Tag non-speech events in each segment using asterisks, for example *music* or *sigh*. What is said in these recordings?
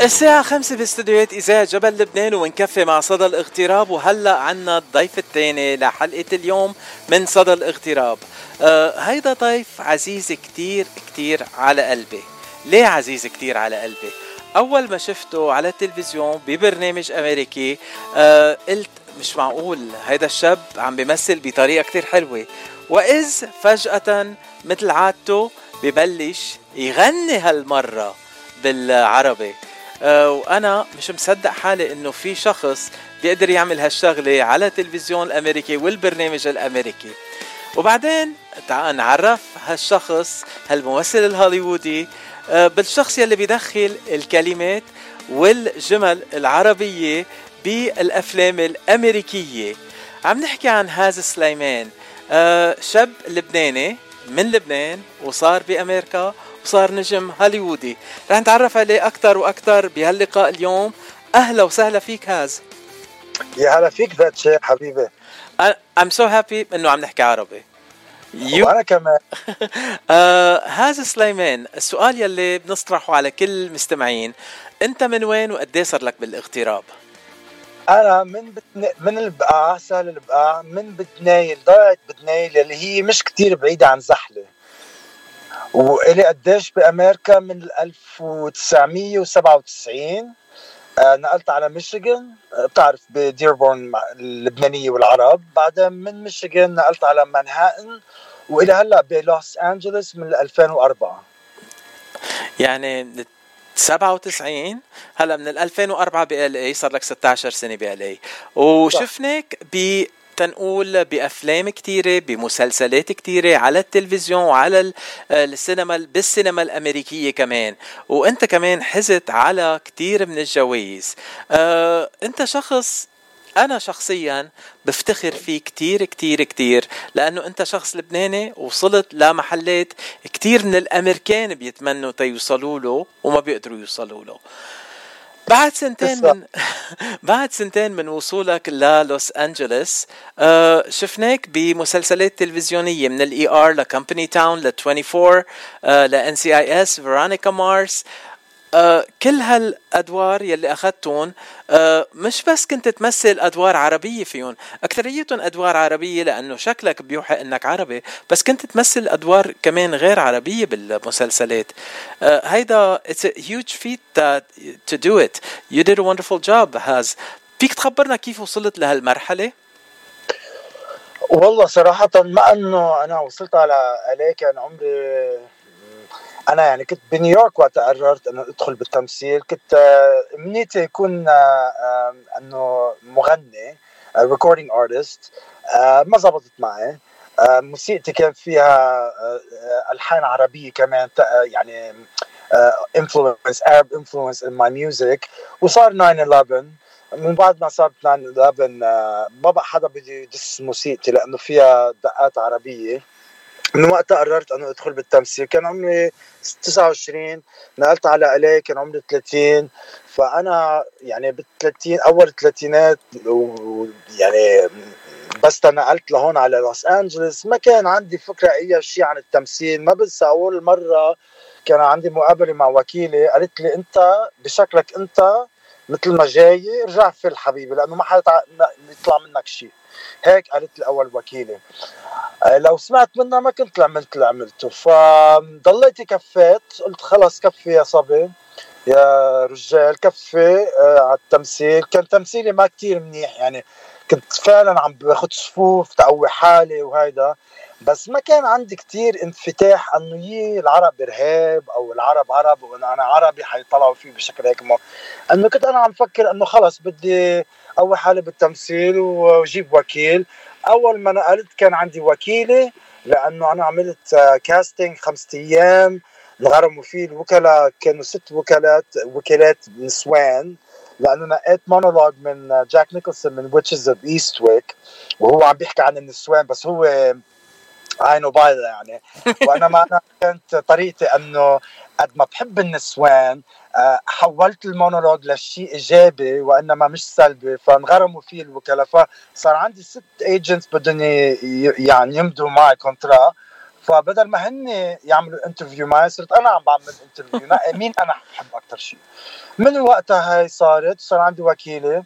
الساعة خمسة باستديوهات إذاعة جبل لبنان ونكفي مع صدى الاغتراب. وهلا عنا الضيف الثاني لحلقة اليوم من صدى الاغتراب. آه هيدا ضيف عزيز كتير كتير على قلبي. ليه عزيز كتير على قلبي؟ أول ما شفته على التلفزيون ببرنامج أمريكي آه قلت مش معقول هيدا الشاب عم بيمثل بطريقة كتير حلوة. وإذ فجأة مثل عادته ببلش يغني هالمرة بالعربي. وأنا مش مصدق حالي إنه في شخص بيقدر يعمل هالشغلة على التلفزيون الأمريكي والبرنامج الأمريكي. وبعدين تعال نعرف هالشخص هالممثل الهوليوودي أه بالشخص يلي بيدخل الكلمات والجمل العربية بالأفلام الأمريكية. عم نحكي عن هاز سليمان أه شاب لبناني. من لبنان وصار بأمريكا وصار نجم هوليوودي. رح نتعرف عليه أكثر وأكثر بهاللقاء اليوم. أهلا وسهلا فيك هاز. يا هلا فيك ذات شيء حبيبي. I'm so happy إنه عم نحكي عربي. يو وأنا كمان. *laughs* آه هاز سليمان السؤال يلي بنطرحه على كل المستمعين أنت من وين وقد صار لك بالاغتراب؟ أنا من بتن... من البقاع سهل البقاع من بدنايل ضاعت بدنايل اللي هي مش كتير بعيدة عن زحلة. وإلي قديش بأمريكا من 1997 آه نقلت على ميشيغان بتعرف بديربورن اللبنانية والعرب. بعدين من ميشيغان نقلت على مانهاتن وإلى هلأ بلوس أنجلوس من 2004 يعني 97 هلا من 2004 بال إي صار لك 16 سنة بال إي. وشفناك ب تنقول بأفلام كثيره بمسلسلات كثيره على التلفزيون وعلى السينما بالسينما الأمريكية كمان. وأنت كمان حزت على كثير من الجوائز. آه أنت شخص أنا شخصيا بفتخر فيه كتير كتير كتير لأنه أنت شخص لبناني وصلت لمحلات كتير من الأمريكان بيتمنوا تيوصلوا له وما بيقدروا يوصلوا له. بعد سنتين من *laughs* بعد سنتين من وصولك للوس انجلوس آه شفناك بمسلسلات تلفزيونية من ال ER ل Company Town ل 24 آه ل NCIS Veronica Mars آه كل هالأدوار يلي اخذتهم آه مش بس كنت تمثل أدوار عربية فيهم أكثريتهم أدوار عربية لأنه شكلك بيوحي إنك عربي بس كنت تمثل أدوار كمان غير عربية بالمسلسلات. آه هيدا huge feat that to do it. You did a wonderful job has فيك تخبرنا كيف وصلت لهالمرحلة؟ والله صراحة ما أنه أنا وصلت على عليك كان عمري أنا يعني كنت بنيويورك وقت قررت إنه أدخل بالتمثيل. كنت امنيتي يكون إنه مغني recording artist ما زبطت معي. موسيقتي كان فيها ألحان عربية كمان يعني influence Arab influence in my music. وصار 9/11 من بعد ما صار 9/11 ما بقى حدا بده يدس موسيقتي لأنه فيها دقات عربية. من وقتها قررت أنه أدخل بالتمثيل. كان عمري 29 نقلت على LA كان عمري 30 فأنا يعني بال 30 اول الثلاثينات ويعني بس نقلت لهون على لوس انجلوس ما كان عندي فكرة أي شيء عن التمثيل. ما بنسى أول مرة كان عندي مقابلة مع وكيلة. قالت لي أنت بشكلك أنت مثل ما جاي ارجع فل حبيبي لأنه ما حيطلع منك شيء هيك قالت لي أول وكيلة. لو سمعت منها ما كنت عملت اللي عملته فضليت كفيت قلت خلص كفي يا صبي. يا رجال كفي على التمثيل. كان تمثيلي ما كتير منيح يعني كنت فعلا عم باخذ صفوف تقوي حالي وهيدا. بس ما كان عندي كتير انفتاح إنه يي العرب إرهاب أو العرب عرب وإنه أنا عربي حيطلعوا فيه بشكل هيك مو. إنه كنت أنا عم فكر إنه خلص بدي اول حالي بالتمثيل وجيب وكيل. أول ما نقلت كان عندي وكيلة لأنه أنا عملت كاستنج خمسة أيام انغرموا فيه الوكلاء كانوا ست وكالات وكالات نسوان لأنه نقيت مونولوج من جاك نيكلسون من Witches of Eastwick وهو عم بيحكي عن النسوان بس هو عينه بايضة يعني. *laughs* وأنا ما أنا كانت طريقتي إنه قد ما بحب النسوان حولت المونولوج لشيء إيجابي وإنما مش سلبي فانغرموا فيه الوكلاء فصار عندي ست agents بدهم يعني يمضوا معي contrat فبدل ما هن يعملوا interview معي صرت أنا عم بعمل interview *laughs* مين أنا بحب أكثر شيء؟ من وقتها هاي صارت صار عندي وكيلة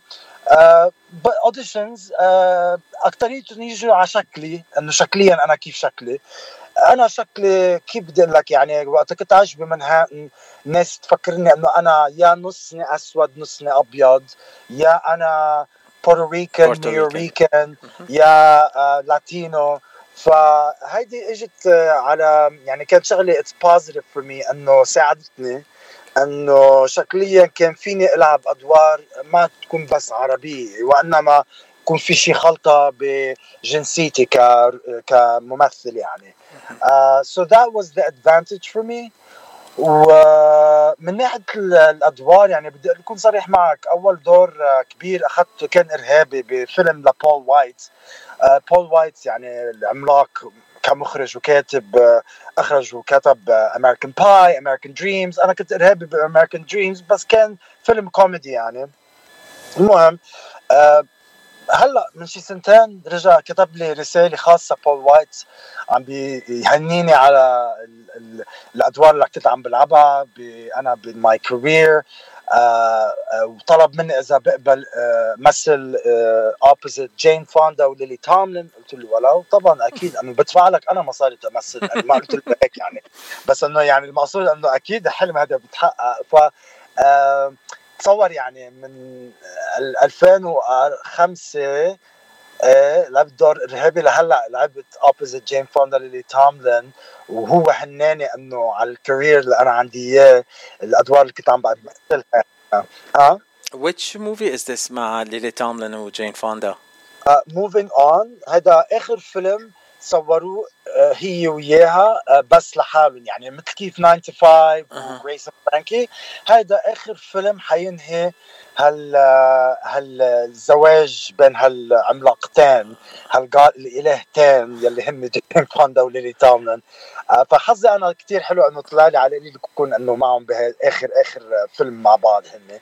auditions uh, uh, اكثريتهم يجوا على شكلي إنه شكليا أنا كيف شكلي. أنا شكلي كيف بدي أقول لك يعني وقت كنت عايش بمنهاتن الناس تفكرني إنه أنا يا نصني أسود نصني أبيض يا أنا Puerto Rican Nuyorican يا Latino فهيدي إجت على يعني كانت شغله it's positive for me إنه ساعدتني إنه شكليا كان فيني ألعب أدوار ما تكون بس عربية وإنما يكون في شيء خلطة بجنسيتي كممثل يعني. so that was the advantage for me. ومن ناحية الأدوار يعني بدي أكون صريح معك. أول دور كبير أخذته كان إرهابي بفيلم لبول وايت بول وايت يعني العملاق كمخرج وكاتب أخرج وكتب American Pie American Dreamz أنا كنت إرهابي ب American Dreamz بس كان فيلم كوميدي يعني. المهم أه هلا من شي سنتين رجع كتب لي رسالة خاصة بول وايت عم بيهنيني على الأدوار اللي كنت عم بلعبها أنا ب my career آه، آه، وطلب مني إذا بقبل آه، مثل opposite جين فوندا وليلي توملين قلت له ولو طبعا أكيد انه بدفع لك أنا مصاري تمثل يعني ما قلت له هيك يعني بس إنه يعني المقصود إنه أكيد الحلم هذا بيتحقق ف تصور يعني من 2005 إيه لعبت دور ارهابي لهلأ لعبت opposite جين فوندا ليلي توملين وهو هناني إنه على ال career اللي أنا عندي إياه الأدوار اللي كنت عم بمثلها آه Which movie is this مع ليلي توملين وجين فوندا؟ Moving On هذا آخر فيلم صوروه uh, هي وياها uh, بس لحالهم. يعني مثل كيف 9 to 5 و Grace Frankie هذا آخر فيلم حينهي هال هالزواج بين هالعملاقتين هالالهتين يلي هم جيم فوندا وليلي آه، فحظي أنا كثير حلو إنه طلع لي على قليل بكون إنه معهم باخر آخر فيلم مع بعض هن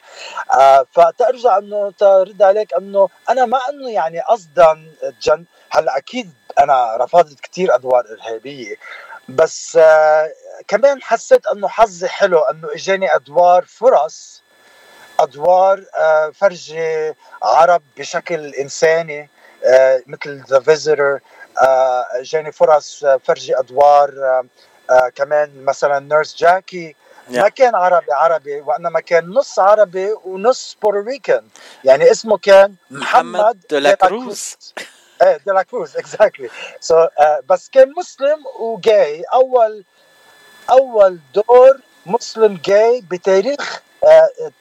آه، فترجع إنه ترد عليك إنه أنا ما إنه يعني قصدا جن هلأ أكيد أنا رفضت كثير أدوار إرهابية بس آه كمان حسيت إنه حظي حلو إنه إجاني أدوار فرص أدوار آه، فرجي عرب بشكل إنساني آه، مثل The Visitor جاني فرص فرجي أدوار كمان مثلا Nurse Jackie ما كان عربي عربي وإنما كان نص عربي ونص Puerto Rican يعني اسمه كان محمد, محمد دولاكروز إيه دولاكروز exactly so بس كان مسلم وجاي. اول أول دور مسلم جاي بتاريخ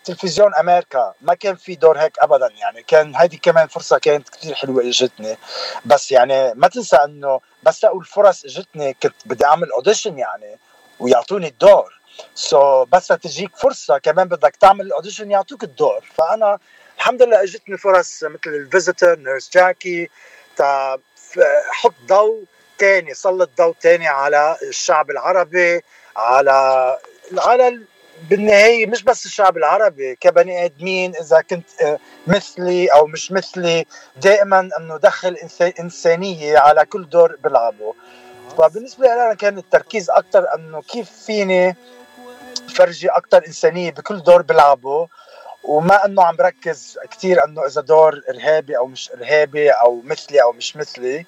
تلفزيون أمريكا. ما كان في دور هيك ابدا يعني كان هذه كمان فرصة كانت كثير حلوة إجتني. بس يعني ما تنسى إنه بس لقوا الفرص إجتني كنت بدي أعمل audition يعني ويعطوني الدور. so so بس تجيك فرصة كمان بدك تعمل ال audition يعطوك الدور. فأنا الحمد لله إجتني فرص مثل ال Visitor Nurse Jackie تا حط ضوء تاني سلط ضوء تاني على الشعب العربي على على بالنهاية مش بس الشعب العربي كبني آدمين إذا كنت آه، مثلي أو مش مثلي دائما أنه دخل إنسانية على كل دور بلعبه فبالنسبه لي أنا كان التركيز أكثر أنه كيف فيني فرجي أكثر إنسانية بكل دور بلعبه وما إنه عم بركز كثير إنه إذا دور إرهابي أو مش إرهابي أو مثلي أو مش مثلي.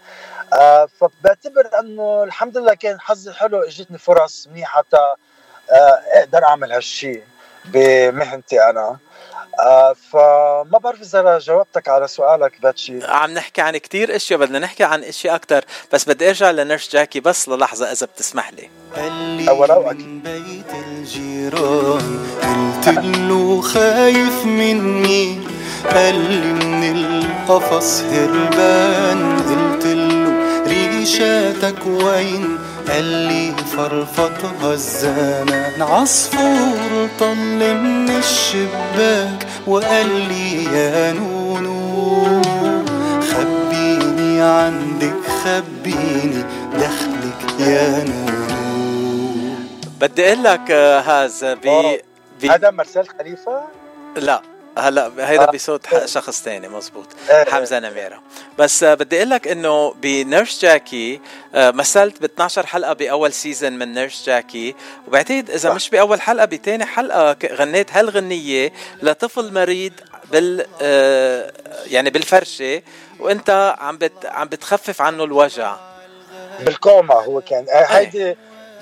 آه فبعتبر إنه الحمد لله كان حظي حلو إجتني فرص منيحة حتى آه، أقدر أعمل هالشيء بمهنتي أنا. آه فما بعرف إذا جاوبتك على سؤالك باتشي. عم نحكي عن كتير إشياء بدنا نحكي عن إشياء أكثر بس بدي أرجع لنرس جاكي بس للحظة إذا بتسمح لي. ولو من بيت الجيران قلت له خايف مني قال لي من القفص هربان قلت له ريشاتك وين؟ قال لي فرفطها الزمان عصفور طل من الشباك وقال لي يا نونو خبيني عندك خبيني دخلك يا نونو. بدي أقول لك هذا ب هذا مرسال خليفة؟ لا. هلا هيدا آه. بصوت شخص تاني مزبوط إيه. حمزة نميرة بس آه، بدي أقول لك إنه ب Nurse Jackie آه، مثلت ب 12 حلقة بأول season من Nurse Jackie وبعتقد إذا. مش بأول حلقة بتاني حلقة غنيت هالغنية لطفل مريض بال آه، يعني بالفرشة وأنت عم بت عم بتخفف عنه الوجع بالكوما هو كان آه، هيدي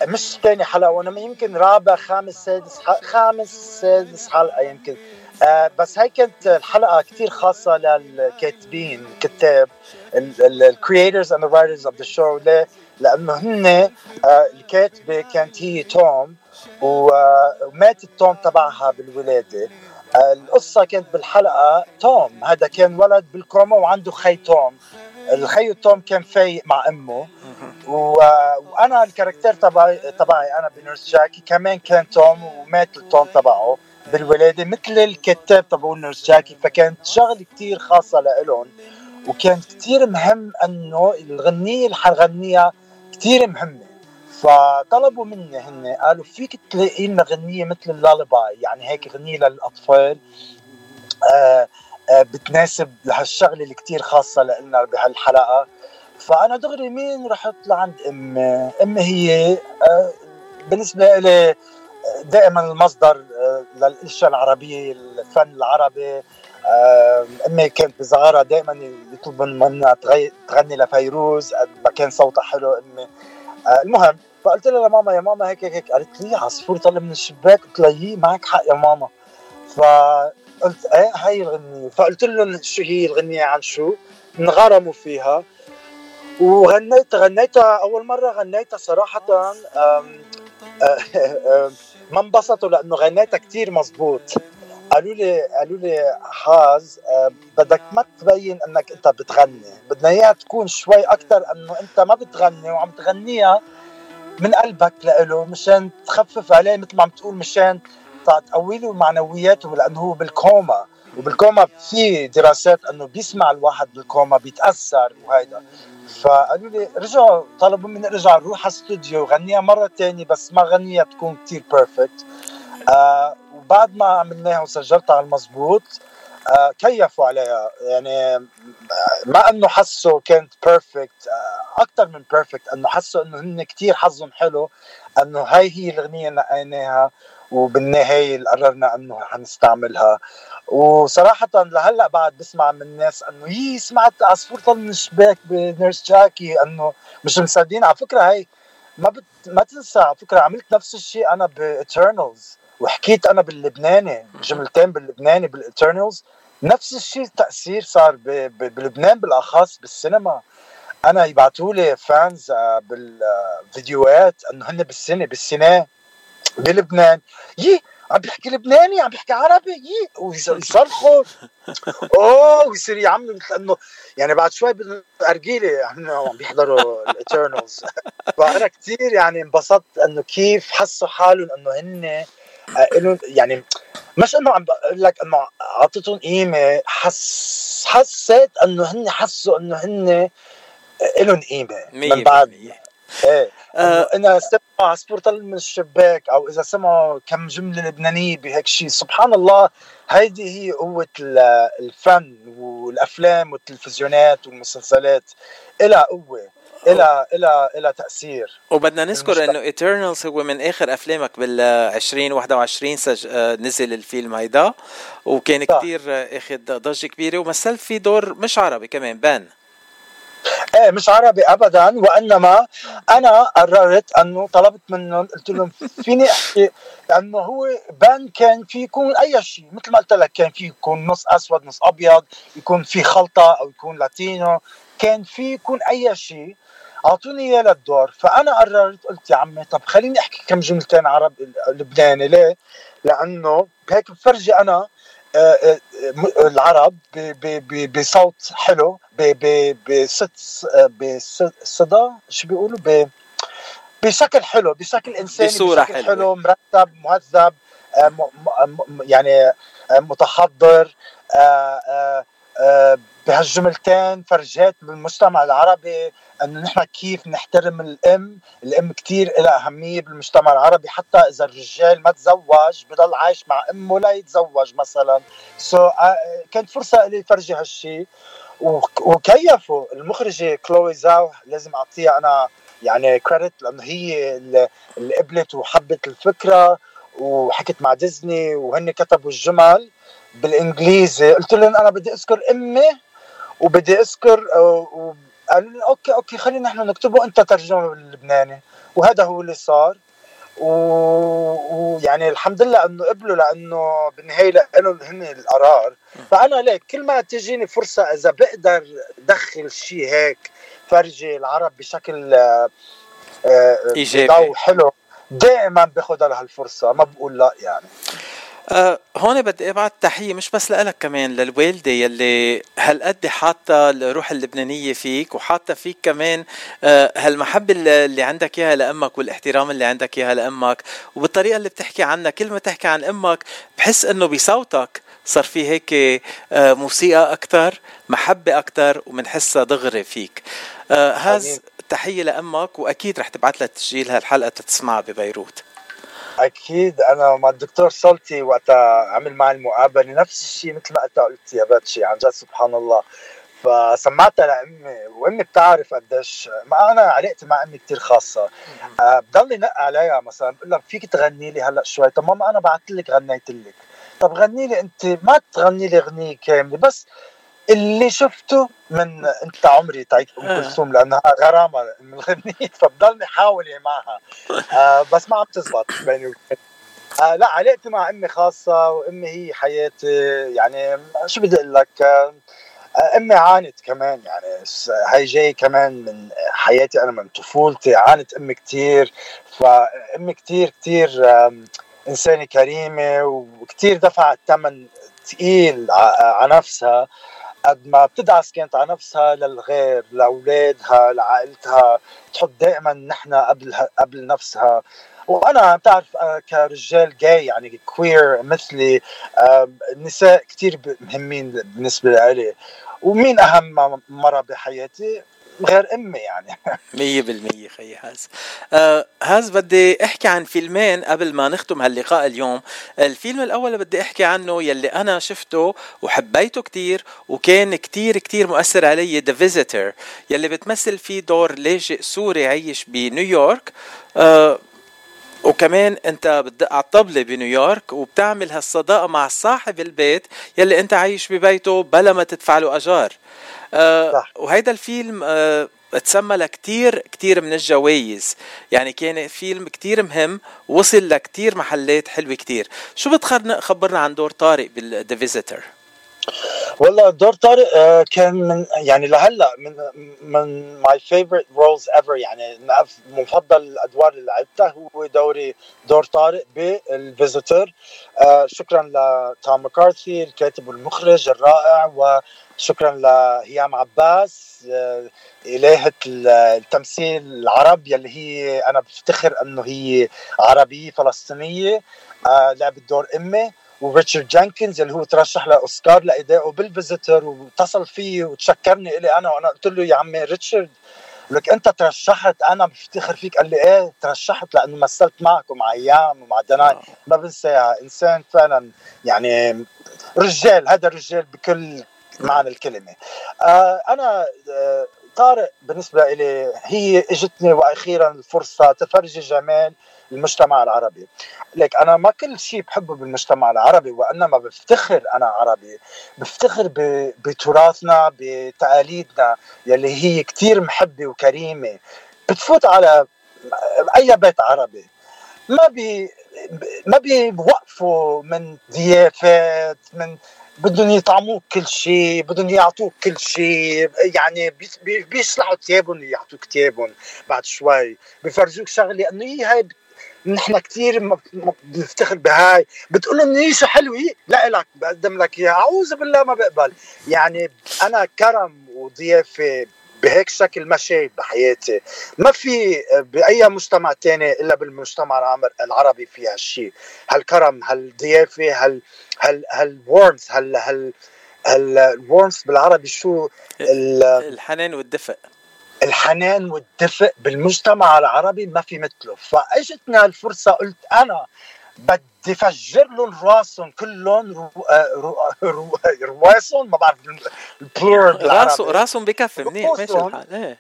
مش ثاني حلقة وأنا يمكن رابع خامس سادس حلقة خامس سادس حلقة يمكن آه بس هي كانت الحلقة كثير خاصة للكاتبين الكتاب ال creators and writers of the show ليه؟ لأنه هن آه الكاتبة كانت هي توم آه، وماتت توم تبعها بالولادة. القصة كانت بالحلقة توم هذا كان ولد بالكوما وعنده خي توم. الخي توم كان فايق مع أمه. و... وأنا ال character تبعي تبعي أنا ب Nurse Jackie كمان كان توم ومات التوم تبعه. بالولادة مثل الكتاب تبعون Nurse Jackie فكانت شغلة كتير خاصة لإلهم وكان كتير مهم إنه الغنية اللي حنغنيها كتير مهمة. فطلبوا مني هن قالوا فيك تلاقي لنا غنية مثل ال lullaby يعني هيك غنية للأطفال. آه آه بتناسب لهالشغلة اللي كتير خاصة لنا بهالحلقة. فأنا دغري مين رحت لعند أمي؟ أمي هي آه، بالنسبة لي دائما المصدر آه، للاشياء العربيه الفن العربي آه، امي كانت بصغارها دائما يطلبوا منها تغني لفيروز قد ما كان صوتها حلو امي آه، المهم فقلت لها لماما يا ماما هيك هيك قالت لي عصفور طلع من الشباك. قلت لها معك حق يا ماما. فقلت إيه هاي الغنية. فقلت لهم شو هي الغنية عن شو؟ انغرموا فيها. وغنيت غنيتها أول مرة غنيتها أم ما انبسطوا لأنه غنيتها كتير مزبوط. قالوا لي قالوا لي حاز أم، بدك ما تبين إنك أنت بتغني. بدنا إياها تكون شوي أكثر إنه أنت ما بتغني وعم تغنيها من قلبك لإله مشان تخفف عليه مثل ما عم تقول مشان تقوي له معنوياته لأنه هو بالكوما. وبالكوما في دراسات إنه بيسمع الواحد بالكوما بيتأثر وهيدا. فقالوا لي رجعوا طلبوا مني أرجع نروح على الاستوديو غنيها مرة تانية بس ما غنيها تكون كتير perfect آه وبعد ما عملناها وسجلتها على المزبوط آه كيفوا عليها؟ يعني ما إنه حسوا كانت perfect آه أكثر من perfect إنه حسوا إنه هن كتير حظهم حلو إنه هاي هي الاغنيه اللي نقيناها وبالنهاية قررنا إنه حنستعملها. وصراحة لهلأ بعد بسمع من الناس إنه يي سمعت عصفور من الشباك ب Nurse Jackie إنه مش مصدقين. على فكرة هي ما بت... ما تنسى على فكرة عملت نفس الشيء أنا ب Eternals وحكيت أنا باللبناني جملتين باللبناني بال Eternals. نفس الشيء التأثير صار ب... ب... بلبنان بالأخص بالسينما. أنا يبعثوا لي fans آه، بالفيديوهات إنه هن بالسنه بالسينما بلبنان. يي عم بيحكي لبناني عم بيحكي عربي. يي ويصرخوا. أوه ويصير يعملوا مثل إنه يعني بعد شوي بالارجيله هن عم بيحضروا ال Eternals فانا كثير يعني انبسطت إنه كيف حسوا حالهم إنه هن آه، يعني مش إنه عم بقول لك إنه اعطيتهم قيمة حس حسيت إنه هن حسوا إنه هن لهم قيمة من بعد. إيه آه، إنه اذا سمعوا عصفور طل من الشباك أو إذا سمعوا كم جملة لبنانية بهيك شيء سبحان الله هيدي هي قوة ال- الفن والأفلام والتلفزيونات والمسلسلات. إلها قوة إلها إلها إلها تأثير. وبدنا نذكر. إنه ايترنالز هو من آخر أفلامك بال 2021 سج... آه، نزل الفيلم هيدا. وكان آه، أخذ ضجة كبيرة ومثلت فيه دور مش عربي كمان بان. إيه مش عربي ابدا وإنما أنا قررت إنه طلبت منهم قلت لهم فيني احكي لأنه هو بان كان في يكون أي شيء مثل ما قلت لك كان في يكون نص أسود نص أبيض يكون في خلطة أو يكون لاتينو كان في يكون أي شيء أعطوني إياه للدور فأنا قررت قلت يا عمي طب خليني أحكي كم جملتين عربي لبناني ليه؟ لأنه هيك بفرجي أنا العرب ب- ب- ب- بصوت حلو بست آه، بص- صدى شو بيقولوا بشكل حلو بشكل إنساني بصورة بشكل حلوة. حلو مرتب مهذب آه، يعني آه، متحضر آه، آه، بهالجملتين فرجيت بالمجتمع العربي إنه نحن كيف نحترم الأم، الأم كثير لها أهمية بالمجتمع العربي حتى إذا الرجال ما تزوج بضل عايش مع أمه لا يتزوج مثلا، so so, uh, كانت فرصة لي فرجي هالشيء وكيفوا المخرجة كلوي زاو لازم أعطيها أنا يعني credit لأنه هي اللي قبلت وحبت الفكرة وحكت مع ديزني وهن كتبوا الجمل. بالإنجليزي. قلت لهم أنا بدي أذكر أمي وبدي أذكر قالوا لي okay okay خلينا نحن نكتبه أنت ترجمه باللبناني. وهذا هو اللي صار. ويعني الحمد لله إنه قبلوا لأنه بالنهاية لهم هن القرار. فأنا ليك كل ما تجيني فرصة إذا بقدر دخل شيء هيك فرجي العرب بشكل آه، آه، إيجابي. حلو دائما باخذها لهالفرصه ما بقول لا يعني. أه هون بدي ابعت تحية مش بس لك كمان للوالدة يلي هالقد حاطة الروح اللبنانية فيك وحاطة فيك كمان أه هالمحبة اللي عندك إياها لأمك والاحترام اللي عندك إياها لأمك. وبالطريقة اللي بتحكي عنها كل ما تحكي عن أمك بحس إنه بصوتك صار في هيك أه موسيقى أكثر محبة أكثر وبنحسها دغري فيك. هاز تحية لأمك وأكيد رح تبعت لها تسجيل هالحلقة تسمعها ببيروت. أكيد أنا مع الدكتور سلطي وقتها عمل معي المقابلة نفس الشيء مثل ما أنت قلت يا باتشي عن جد سبحان الله. فسمعتها لأمي وأمي بتعرف قديش ما أنا علاقتي مع أمي كثير خاصة. أه بضل نق عليها مثلا بقول لها فيك تغني لي هلأ شوي؟ طب ماما أنا بعثت لك غنيت لك. طب غني لي أنت ما تغني لي أغنية كاملة بس اللي شفته من انت عمري تعيد ام آه. كلثوم لأنها غرامة من الغنية فبضلني حاول معها. آه بس ما عم تزبط بيني وبين آه لا علاقتي مع أمي خاصة وأمي هي حياتي. يعني شو بدي أقول لك؟ آه أمي عانت كمان يعني هي جاي كمان من حياتي أنا من طفولتي عانت أمي كثير فأمي كثير كثير إنسانة كريمة وكثير دفعت ثمن ثقيل على نفسها. قد ما بتدعس كانت على نفسها للغير لأولادها لعائلتها. تحط دائما نحن قبل قبل نفسها. وأنا بتعرف آه، كرجال جاي يعني كوير مثلي النساء كثير مهمين بالنسبة لي. ومين أهم مرة بحياتي؟ غير امي يعني. *laughs* مية بالمية خي هاز. آه هاز بدي أحكي عن فيلمين قبل ما نختم هاللقاء اليوم. الفيلم الأول بدي أحكي عنه يلي أنا شفته وحبيته كتير وكان كتير كتير مؤثر علي The Visitor يلي بتمثل فيه دور لاجئ سوري عايش بنيويورك. آه وكمان انت بتدق على الطبلة بنيويورك وبتعمل هالصداقة مع صاحب البيت يلي انت عايش ببيته بلا ما تدفع له أجار. آه صح. وهيدا الفيلم آه تسمى لكتير كتير من الجوائز. يعني كان فيلم كتير مهم وصل لكتير محلات حلوة كتير. شو بتخبرنا عن دور طارق بال The Visitor والله دور طارق آه، كان من يعني لهلا من من my favorite roles ever يعني مفضل الأدوار اللي لعبتها هو دوري دور طارق بال Visitor. آه، شكرا لتام مكارثي الكاتب والمخرج الرائع وشكرا لهيام عباس آه، إلهة التمثيل العرب يلي هي أنا بفتخر أنه هي عربية فلسطينية لعبت دور أمي. وريتشارد جانكنز اللي هو ترشح لأوسكار لأدائه بال Visitor واتصل فيي وتشكرني إلي أنا وأنا قلت له يا عمي ريتشارد لك أنت ترشحت أنا بفتخر فيك قال لي إيه ترشحت لأنه مثلت معك ومع أيام ومع دناي. ما بنساها إنسان فعلا يعني رجال هذا الرجال بكل معنى الكلمة آه أنا آه طارق بالنسبة لي هي إجتني وأخيرا الفرصة تفرجي جمال المجتمع العربي. لك أنا ما كل شيء بحبه بالمجتمع العربي وإنما بفتخر أنا عربي. بفتخر بتراثنا بتقاليدنا يلي هي كتير محبة وكريمة. بتفوت على أي بيت عربي. ما بي ما بيوقفوا من ضيافات من بدهم يطعموك كل شيء بدهم يعطوك كل شيء يعني بيصلحوا ثيابهم يعطوك ثيابهم بعد شوي. بفرجوك شغلة إنه هي هاي نحن كثير بنفتخر بهاي. بتقول لهم نيشه حلوة لا لك بقدم لك إياها. أعوذ بالله ما بقبل. يعني أنا كرم وضيافة بهيك شكل ما شايف بحياتي. ما في بأي مجتمع تاني إلا بالمجتمع العربي في هالشيء هالكرم هالضيافة هال هال هالورمز هال هال الورمث بالعربي شو؟ الحنان والدفء. الحنان والدفء بالمجتمع العربي ما في مثله. فاجتنا الفرصه قلت أنا بدي فجر لهم راسهم كلهم رواسهم ما بعرف البلورال بالعربي. راسهم بكفي منيح ماشي الحال. إيه.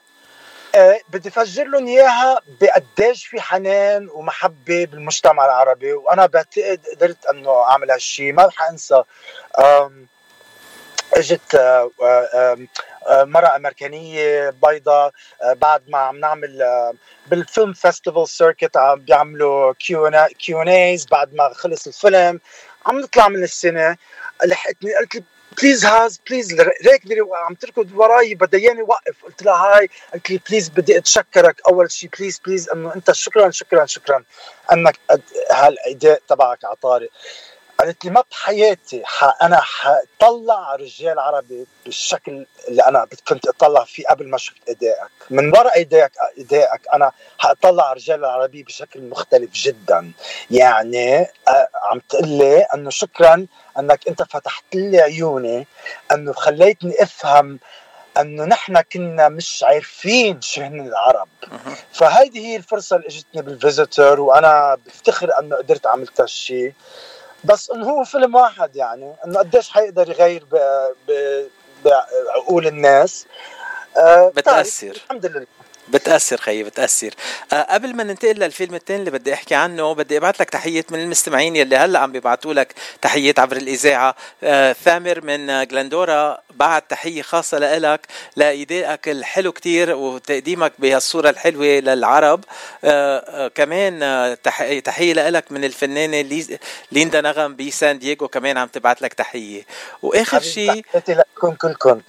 إيه بدي فجر لهم إياها بقديش في حنان ومحبة بالمجتمع العربي وأنا بعتقد قدرت إنه أعمل هالشيء ما رح أنسى. اجت آه، آه، آه، مرأة أمريكانية بيضاء بعد ما عم نعمل بال film festival circuit عم بيعملوا Q&As بعد ما خلص الفيلم. عم نطلع من السينما لحقتني قالت لي please هاز please ركضي عم تركض وراي بدها إياني وقف. قلت لها hi. قالت لي please بدي أتشكرك. أول شيء please please إنه أنت شكرا شكرا شكرا. أنك هالأداء تبعك على طارق قالت لي ما بحياتي أنا حطلع رجال عربي بالشكل اللي أنا كنت أطلع فيه قبل ما شفت أدائك. من وراء أدائك أدائك أنا حأطلع رجال العربي بشكل مختلف جدا. يعني عم تقول لي إنه شكرا إنك أنت فتحت لي عيوني إنه خليتني أفهم إنه نحن كنا مش عارفين شو هن العرب فهيدي هي الفرصة اللي إجتني بالفيزيتور وأنا بفتخر إنه قدرت عملت هالشيء بس إنه هو فيلم واحد يعني إنه قديش حيقدر يغير بعقول الناس. آه بتاثر الحمد لله. بتأثر خيي بتأثر. أه قبل ما ننتقل للفيلم الثاني اللي بدي أحكي عنه بدي ابعث لك تحية من المستمعين يلي هلأ عم بيبعتوا لك تحيات عبر الإذاعة. أه ثامر من جلندورا بعت تحية خاصة لإلك لإيدائك الحلو كتير وتقديمك بهالصورة الحلوة للعرب. أه أه كمان آه، تحية لإلك من الفنانة ليندا نغم بسان دييغو كمان عم تبعت لك تحية. وآخر شيء لكم كلكم. آه،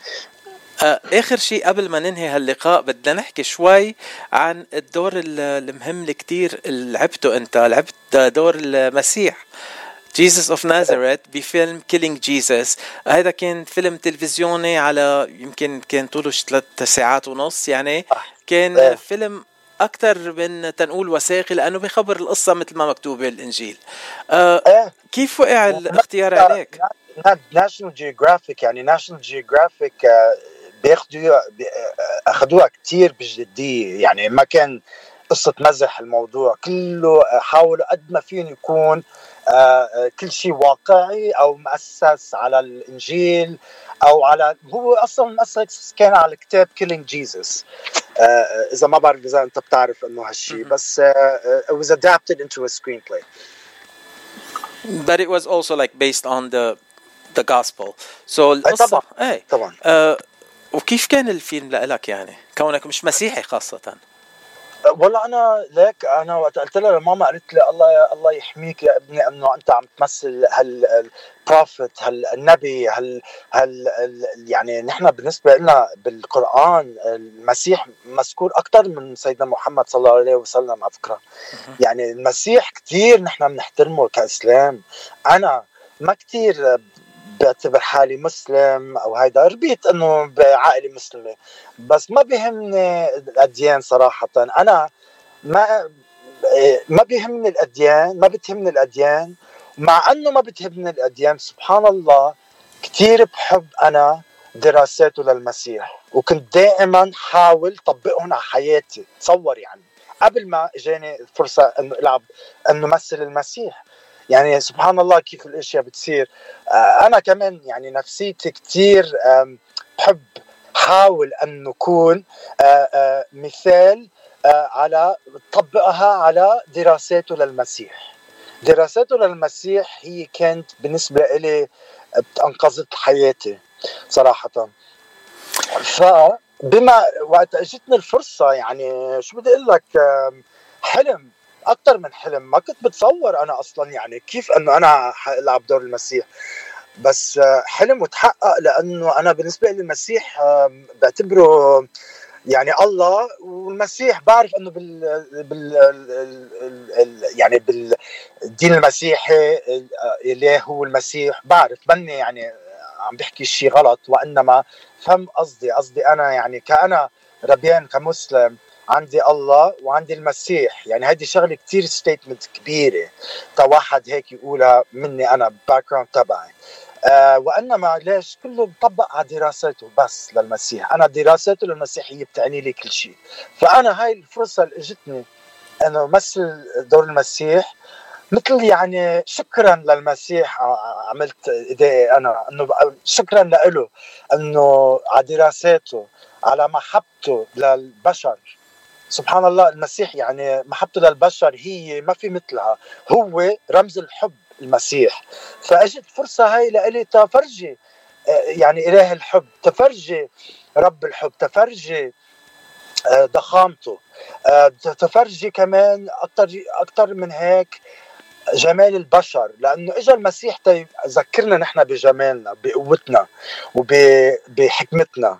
آخر شيء قبل ما ننهي هاللقاء بدنا نحكي شوي عن الدور المهم اللي كتير لعبته أنت. لعبت دور المسيح Jesus of Nazareth بفيلم Killing Jesus هذا كان فيلم تلفزيوني على يمكن كان طوله ثلاث ساعات ونص يعني. كان إيه. فيلم أكثر من تنقول وثائقي لأنه بيخبر القصة مثل ما مكتوبه بالإنجيل. آه. كيف وقع الاختيار عليك؟ ناشونال جيوغرافيك يعني ناشونال جيوغرافيك بياخدوا اخذوها كثير بجدية. يعني ما كان قصة مزح الموضوع كله حاولوا قد ما فين يكون آه، آه، كل شيء واقعي أو مؤسس على الإنجيل أو على هو أصلا مؤسس كان على كتاب Killing Jesus آه، إذا ما بعرف إذا أنت بتعرف إنه هالشيء بس it was adapted into a screenplay. But it was also like based on the the gospel. So طبعا. طبعا. وكيف كان الفيلم لك يعني؟ كونك مش مسيحي خاصة. والله أنا ليك أنا وقت قلت لها لماما قالت لي الله الله يحميك يا ابني إنه أنت عم تمثل هالبروفيت هالنبي هال هال يعني نحن بالنسبة لنا بالقرآن المسيح مذكور أكثر من سيدنا محمد صلى الله عليه وسلم على فكرة. يعني المسيح كثير نحن بنحترمه كإسلام. أنا ما كثير بعتبر حالي مسلم أو هيدا ربيت إنه بعائلة مسلمة. بس ما بيهمني الأديان صراحة. أنا ما ما بيهمني الأديان ما بتهمني الأديان. مع إنه ما بتهمني الأديان سبحان الله كثير بحب أنا دراساته للمسيح. وكنت دائما حاول طبقهم على حياتي. تصور يعني قبل ما إجاني الفرصه إنه ألعب إنه مثل المسيح. يعني سبحان الله كيف الأشياء بتصير. آه، أنا كمان يعني نفسيتي كثير بحب حاول أن نكون آه، آه، مثال على طبقها على دراساته للمسيح. دراساته للمسيح هي كانت بالنسبة لي أنقذت حياتي صراحة. فبما وقت أجتني الفرصة يعني شو بدي أقول لك حلم. أكثر من حلم. ما كنت بتصور أنا أصلا يعني كيف إنه أنا حألعب دور المسيح. بس حلم وتحقق لأنه أنا بالنسبة لي المسيح بعتبره يعني الله. والمسيح بعرف إنه بال, بال... يعني بالدين المسيحي الاله هو المسيح بعرف. مني يعني عم بحكي شيء غلط وإنما فهم قصدي. قصدي أنا يعني كأنا ربيان كمسلم. عندي الله وعندي المسيح. يعني هذه شغلة كثير statement كبيرة. تا واحد هيك يقولها مني أنا back تبعي. آه وإنما ليش كله مطبق على دراساته بس للمسيح؟ أنا دراساته للمسيحية بتعني لي كل شيء. فأنا هاي الفرصة اللي إجتني إنه مثل دور المسيح. مثل يعني شكرا للمسيح عملت إيدي أنا إنه شكرا له إنه على دراساته على محبته للبشر. سبحان الله المسيح يعني محبته للبشر هي ما في مثلها. هو رمز الحب المسيح. فاجت فرصة هاي لإلي تفرجي يعني اله الحب تفرجي رب الحب تفرجي آه، ضخامته آه، تفرجي كمان أكثر أكثر من هيك جمال البشر. لأنه اجى المسيح يذكرنا نحن بجمالنا بقوتنا وبحكمتنا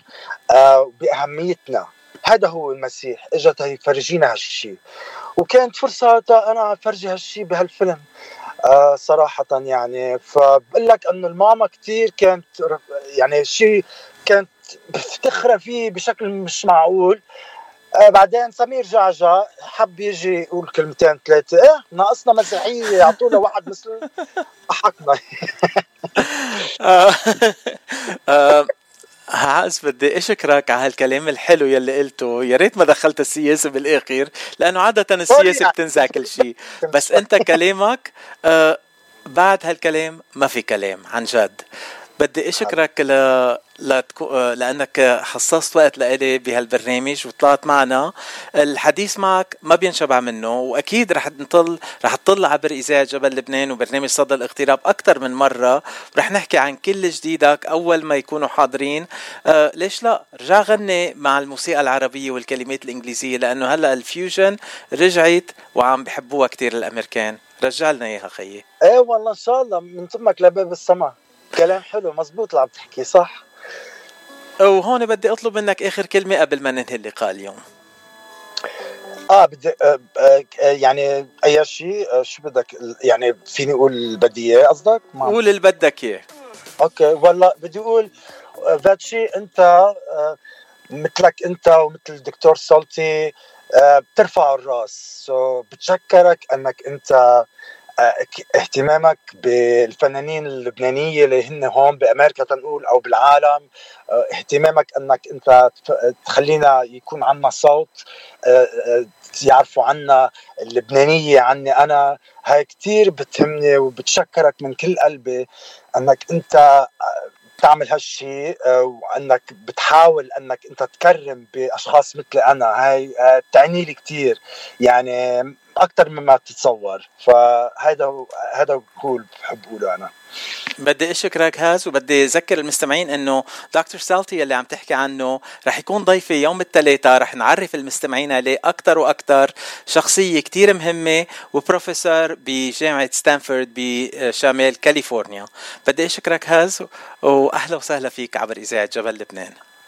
آه، وبأهميتنا. هذا هو المسيح اجى يفرجينا هالشيء وكانت فرصة أنا أفرجي هالشيء بهالفيلم. آه صراحة يعني فبقول لك إنه الماما كثير كانت يعني شيء كانت بفتخرة فيه بشكل مش معقول. آه بعدين سمير جعجع حب يجي يقول كلمتين ثلاثة إيه ناقصنا مسيحية يعطونا واحد مثل ضحكنا *laughs* عاز بدي أشكرك على هالكلام الحلو يلي قلته. يا ريت ما دخلت السياسة بالآخر لأنه عادة السياسة بتنزع كل شيء. بس أنت كلامك آه بعد هالكلام ما في كلام عن جد. بدي أشكرك ل... لتكو... لأنك حصصت وقت لإلي بهالبرنامج وطلعت معنا. الحديث معك ما بينشبع منه وأكيد رح نطل رح تطل عبر اذاعه جبل لبنان وبرنامج صدى الاغتراب أكثر من مرة. ورح نحكي عن كل جديدك أول ما يكونوا حاضرين. آه ليش لا؟ رجع غني مع الموسيقى العربية والكلمات الإنجليزية لأنه هلأ الفيوجن رجعت وعم بحبوها كثير الأمريكان. رجع لنا إياها خيي. إيه والله إن شاء الله من تمك لباب السماء. كلام حلو مزبوط اللي عم تحكي صح؟ وهون بدي أطلب منك آخر كلمة قبل ما ننهي اللقاء اليوم. آه بدي آه آه يعني أي شيء آه شو بدك؟ يعني فيني أقول بدي إياه قصدك؟ قول اللي بدك إياه. أوكي والله بدي أقول آه، أنت آه مثلك أنت ومثل الدكتور سولتي آه بترفع الرأس. سو بتشكرك أنك أنت اهتمامك بالفنانين اللبنانية اللي هن هون بأمريكا تنقول أو بالعالم. أه، اهتمامك أنك أنت تخلينا يكون عنا صوت أه، أه، يعرفوا عنا اللبنانية عني أنا. هاي كثير بتهمني وبتشكرك من كل قلبي أنك أنت بتعمل هالشيء وأنك بتحاول أنك أنت تكرم بأشخاص مثلي أنا. هاي بتعني لي كثير يعني أكثر مما تتصور فهذا هذا هو اللي بحب اقوله أنا. بدي أشكرك هاز وبدي أذكر المستمعين إنه دكتور سالتي اللي عم تحكي عنه رح يكون ضيفي يوم الثلاثاء رح نعرف المستمعين عليه أكثر وأكثر شخصية كثير مهمة وبروفيسور بجامعة ستانفورد بشمال كاليفورنيا. بدي أشكرك هاز وأهلا وسهلا فيك عبر إذاعة جبل لبنان.